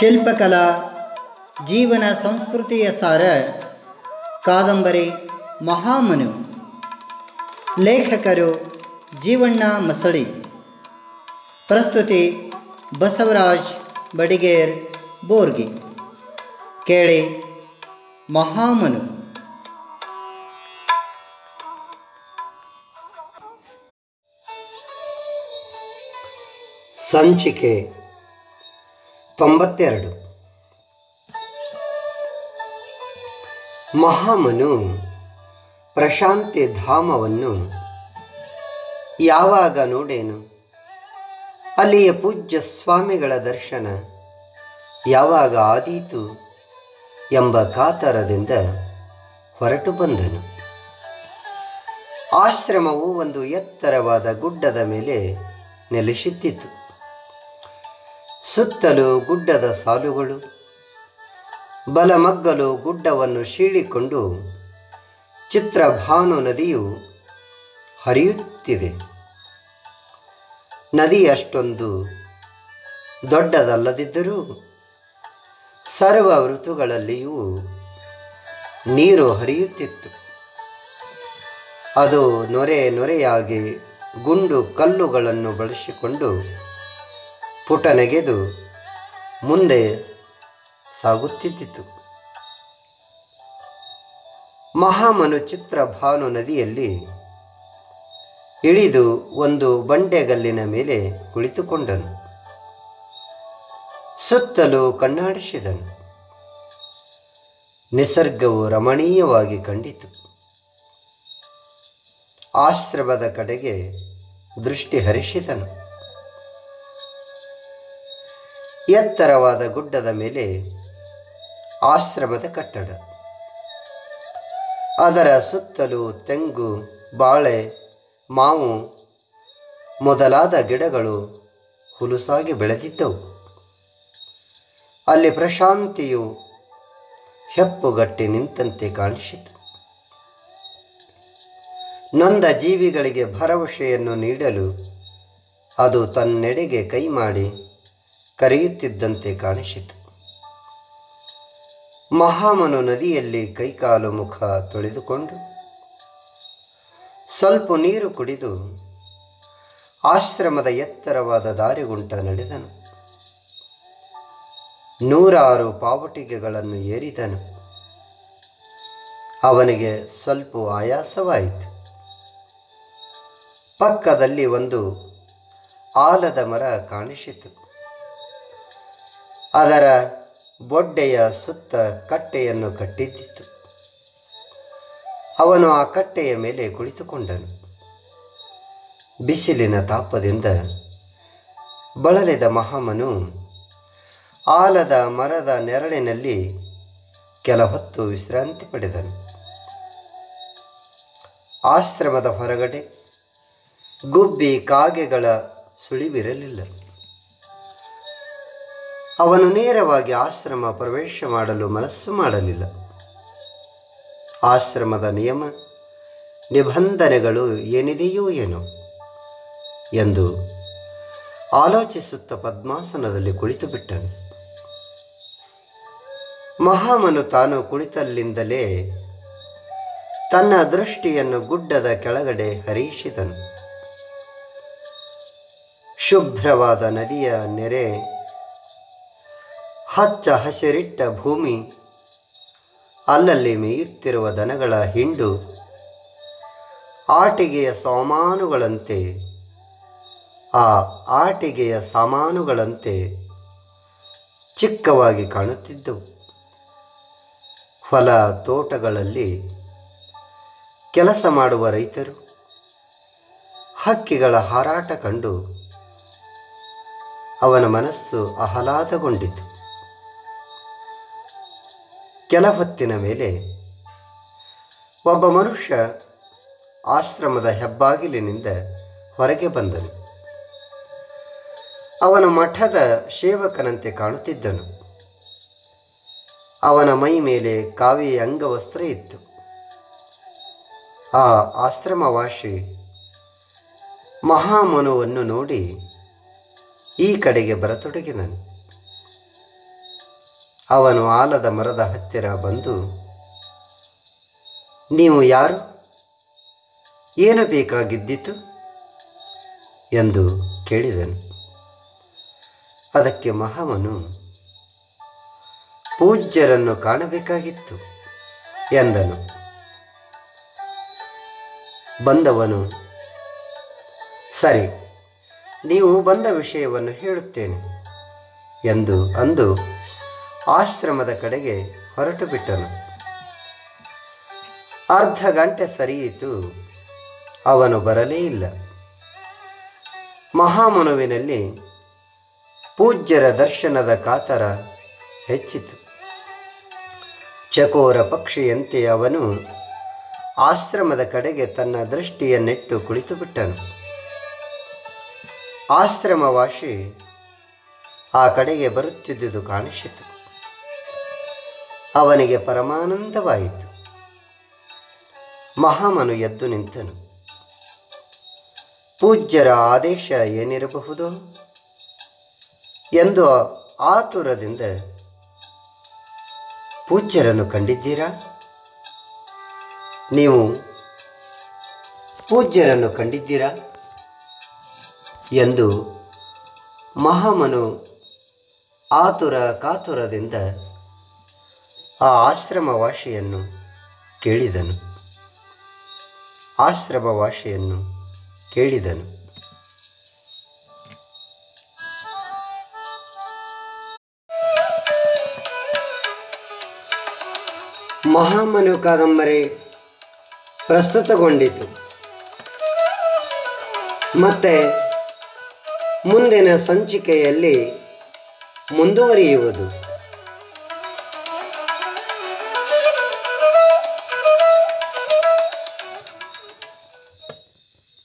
ಶಿಲ್ಪಕಲಾ, ಜೀವನ ಸಂಸ್ಕೃತಿಯ ಸಾರ, ಕಾದಂಬರಿ, ಮಹಾಮನು, ಲೇಖಕರು, ಜೀವಣ್ಣ ಮಸಳಿ, ಪ್ರಸ್ತುತಿ ಬಸವರಾಜ್ ಬಡಿಗೇರ್, ಬೋರ್ಗಿ, ಕೇಳಿ ಮಹಾಮನು. ಸಂಚಿಕೆ ತೊಂಬತ್ತೆರಡು. ಮಹಾಮನು ಪ್ರಶಾಂತಿ ಧಾಮವನ್ನು ಯಾವಾಗ ನೋಡೇನು? ಅಲ್ಲಿಯ ಪೂಜ್ಯ ಸ್ವಾಮಿಗಳ ದರ್ಶನ ಯಾವಾಗ ಆದೀತು ಎಂಬ ಕಾತರದಿಂದ ಹೊರಟು ಬಂದನು. ಆಶ್ರಮವು ಒಂದು ಎತ್ತರವಾದ ಗುಡ್ಡದ ಮೇಲೆ ನೆಲೆಸಿದ್ದಿತು. ಸುತ್ತಲೂ ಗುಡ್ಡದ ಸಾಲುಗಳು, ಬಲಮಗ್ಗಲು ಗುಡ್ಡವನ್ನು ಶೀಳಿಕೊಂಡು ಚಿತ್ರಭಾನು ನದಿಯು ಹರಿಯುತ್ತಿದೆ. ನದಿಯಷ್ಟೊಂದು ದೊಡ್ಡದಲ್ಲದಿದ್ದರೂ ಸರ್ವ ಋತುಗಳಲ್ಲಿಯೂ ನೀರು ಹರಿಯುತ್ತಿತ್ತು. ಅದು ನೊರೆ ನೊರೆಯಾಗಿ ಗುಂಡು ಕಲ್ಲುಗಳನ್ನು ಬಳಸಿಕೊಂಡು ಪುಟನೆಗೆದು ಮುಂದೆ ಸಾಗುತ್ತಿದ್ದಿತು. ಮಹಾಮನು ಚಿತ್ರಭಾನು ನದಿಯಲ್ಲಿ ಇಳಿದು ಒಂದು ಬಂಡೆಗಲ್ಲಿನ ಮೇಲೆ ಕುಳಿತುಕೊಂಡನು. ಸುತ್ತಲೂ ಕಣ್ಣಾಡಿಸಿದನು. ನಿಸರ್ಗವು ರಮಣೀಯವಾಗಿ ಕಂಡಿತು. ಆಶ್ರಮದ ಕಡೆಗೆ ದೃಷ್ಟಿ ಹರಿಸಿದನು. ಎತ್ತರವಾದ ಗುಡ್ಡದ ಮೇಲೆ ಆಶ್ರಮದ ಕಟ್ಟಡ. ಅದರ ಸುತ್ತಲೂ ತೆಂಗು, ಬಾಳೆ, ಮಾವು ಮೊದಲಾದ ಗಿಡಗಳು ಹುಲುಸಾಗಿ ಬೆಳೆದಿದ್ದವು. ಅಲ್ಲಿ ಪ್ರಶಾಂತಿಯು ಹೆಪ್ಪುಗಟ್ಟಿ ನಿಂತಂತೆ ಕಾಣಿಸಿತು. ನೊಂದ ಜೀವಿಗಳಿಗೆ ಭರವಸೆಯನ್ನು ನೀಡಲು ಅದು ತನ್ನೆಡೆಗೆ ಕೈ ಮಾಡಿ ಕರೆಯುತ್ತಿದ್ದಂತೆ ಕಾಣಿಸಿತು. ಮಹಾಮನು ನದಿಯಲ್ಲಿ ಕೈಕಾಲು ಮುಖ ತೊಳೆದುಕೊಂಡು ಸ್ವಲ್ಪ ನೀರು ಕುಡಿದು ಆಶ್ರಮದ ಎತ್ತರವಾದ ದಾರಿಗುಂಟ ನಡೆದನು. ನೂರಾರು ಪಾವಟಿಗೆಗಳನ್ನು ಏರಿದನು. ಅವನಿಗೆ ಸ್ವಲ್ಪ ಆಯಾಸವಾಯಿತು. ಪಕ್ಕದಲ್ಲಿ ಒಂದು ಆಲದ ಮರ ಕಾಣಿಸಿತು. ಅದರ ಬೊಡ್ಡೆಯ ಸುತ್ತ ಕಟ್ಟೆಯನ್ನು ಕಟ್ಟಿದ್ದಿತು. ಅವನು ಆ ಕಟ್ಟೆಯ ಮೇಲೆ ಕುಳಿತುಕೊಂಡನು. ಬಿಸಿಲಿನ ತಾಪದಿಂದ ಬಳಲಿದ ಮಹಾಮನು ಆಲದ ಮರದ ನೆರಳಿನಲ್ಲಿ ಕೆಲ ಹೊತ್ತು ವಿಶ್ರಾಂತಿ ಪಡೆದನು. ಆಶ್ರಮದ ಹೊರಗಡೆ ಗುಬ್ಬಿ ಕಾಗೆಗಳ ಸುಳಿವಿರಲಿಲ್ಲ. ಅವನು ನೇರವಾಗಿ ಆಶ್ರಮ ಪ್ರವೇಶ ಮಾಡಲು ಮನಸ್ಸು ಮಾಡಲಿಲ್ಲ. ಆಶ್ರಮದ ನಿಯಮ, ನಿಬಂಧನೆಗಳು ಏನಿದೆಯೋ ಏನು ಎಂದು ಆಲೋಚಿಸುತ್ತ ಪದ್ಮಾಸನದಲ್ಲಿ ಕುಳಿತು ಬಿಟ್ಟನು ಮಹಾಮನು ತಾನು ಕುಳಿತಲ್ಲಿಂದಲೇ ತನ್ನ ದೃಷ್ಟಿಯನ್ನು ಗುಡ್ಡದ ಕೆಳಗಡೆ ಹರಿಸಿದನು ಶುಭ್ರವಾದ ನದಿಯ ನೆರೆ ಹಚ್ಚ ಹಸಿರಿಟ್ಟ ಭೂಮಿ, ಅಲ್ಲಲ್ಲಿ ಮೇಯುತ್ತಿರುವ ದನಗಳ ಹಿಂಡು, ಆಟಿಗೆಯ ಸಾಮಾನುಗಳಂತೆ, ಆ ಆಟಿಗೆಯ ಸಾಮಾನುಗಳಂತೆ ಚಿಕ್ಕವಾಗಿ ಕಾಣುತ್ತಿದ್ದವು. ಹೊಲ ತೋಟಗಳಲ್ಲಿ ಕೆಲಸ ಮಾಡುವ ರೈತರು, ಹಕ್ಕಿಗಳ ಹಾರಾಟ ಕಂಡು ಅವನ ಮನಸ್ಸು ಆಹ್ಲಾದಗೊಂಡಿತು. ಕೆಲ ಹೊತ್ತಿನ ಮೇಲೆ ಒಬ್ಬ ಮನುಷ್ಯ ಆಶ್ರಮದ ಹೆಬ್ಬಾಗಿಲಿನಿಂದ ಹೊರಗೆ ಬಂದನು. ಅವನು ಮಠದ ಸೇವಕನಂತೆ ಕಾಣುತ್ತಿದ್ದನು. ಅವನ ಮೈ ಮೇಲೆ ಕಾವಿ ಅಂಗವಸ್ತ್ರ ಇತ್ತು. ಆ ಆಶ್ರಮವಾಸಿ ಮಹಾಮನುವನ್ನು ನೋಡಿ ಈ ಕಡೆಗೆ ಬರತೊಡಗಿದನು. ಅವನು ಆಲದ ಮರದ ಹತ್ತಿರ ಬಂದು, ನೀವು ಯಾರು? ಏನು ಬೇಕಾಗಿದ್ದಿತು? ಎಂದು ಕೇಳಿದನು. ಅದಕ್ಕೆ ಮಹಾಮನು ಪೂಜ್ಯರನ್ನು ಕಾಣಬೇಕಾಗಿತ್ತು, ಎಂದನು. ಬಂದವನು, ಸರಿ, ನೀವು ಬಂದ ವಿಷಯವನ್ನು ಹೇಳುತ್ತೇನೆ, ಎಂದು ಅಂದು ಆಶ್ರಮದ ಕಡೆಗೆ ಹೊರಟು ಬಿಟ್ಟನು ಅರ್ಧ ಗಂಟೆ ಸರಿಯಿತು, ಅವನು ಬರಲೇ ಇಲ್ಲ. ಮಹಾಮನುವಿನಲ್ಲಿ ಪೂಜ್ಯರ ದರ್ಶನದ ಕಾತರ ಹೆಚ್ಚಿತು. ಚಕೋರ ಪಕ್ಷಿಯಂತೆ ಅವನು ಆಶ್ರಮದ ಕಡೆಗೆ ತನ್ನ ದೃಷ್ಟಿಯನ್ನೆಟ್ಟು ಕುಳಿತು ಬಿಟ್ಟನು ಆಶ್ರಮವಾಸಿ ಆ ಕಡೆಗೆ ಬರುತ್ತಿದ್ದುದು ಕಾಣಿಸಿತು. ಅವನಿಗೆ ಪರಮಾನಂದವಾಯಿತು. ಮಹಾಮನು ಎದ್ದು ನಿಂತನು. ಪೂಜ್ಯರ ಆದೇಶ ಏನಿರಬಹುದು? ಎಂದು ಆತುರದಿಂದ ಪೂಜ್ಯರನ್ನು ಕಂಡಿದ್ದೀರಾ? ನೀವು ಪೂಜ್ಯರನ್ನು ಕಂಡಿದ್ದೀರಾ? ಎಂದು ಮಹಾಮನು ಆತುರ ಕಾತುರದಿಂದ ಆ ಆಶ್ರಮವಾಸಿಯನ್ನು ಕೇಳಿದನು. ಆಶ್ರಮವಾಸಿಯನ್ನು ಕೇಳಿದನು. ಮಹಾಮನು ಕಾದಂಬರಿ ಪ್ರಸ್ತುತಗೊಂಡಿತು. ಮತ್ತೆ ಮುಂದಿನ ಸಂಚಿಕೆಯಲ್ಲಿ ಮುಂದುವರಿಯುವುದು.